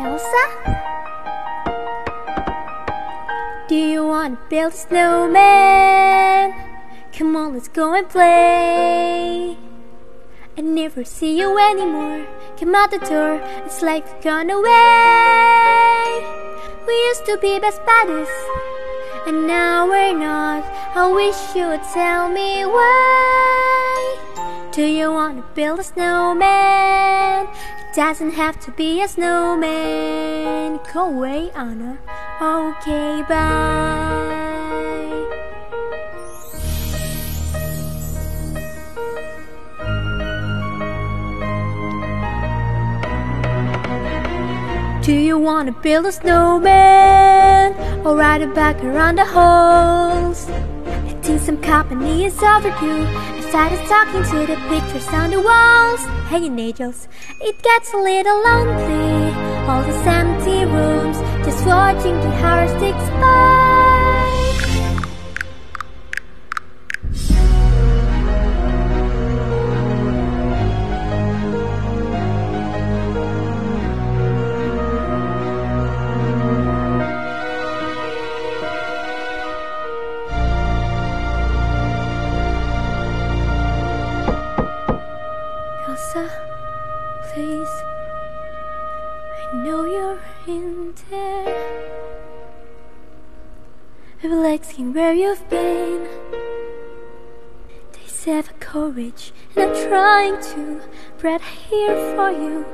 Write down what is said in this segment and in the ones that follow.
Elsa? Do you want to build a snowman? Come on, let's go and play. I never see you anymore. Come out the door, it's like you've gone away. We used to be best buddies, and now we're not. I wish you would tell me why. Do you want to build a snowman? It doesn't have to be a snowman. Go away, Anna. Okay, bye. Do you wanna build a snowman or ride it back around the holes? I think some company is overdue. Started talking to the pictures on the walls. Hanging angels, it gets a little lonely. All these empty rooms, just watching the hours tick by. I know you're in there. I've asking where you've been. They say the courage, and I'm trying to. Right here for you.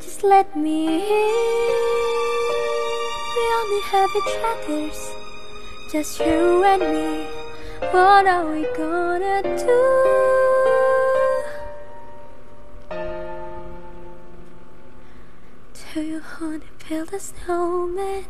Just let me in. We only have each other's, just you and me. What are we gonna do? Do you want to build a snowman?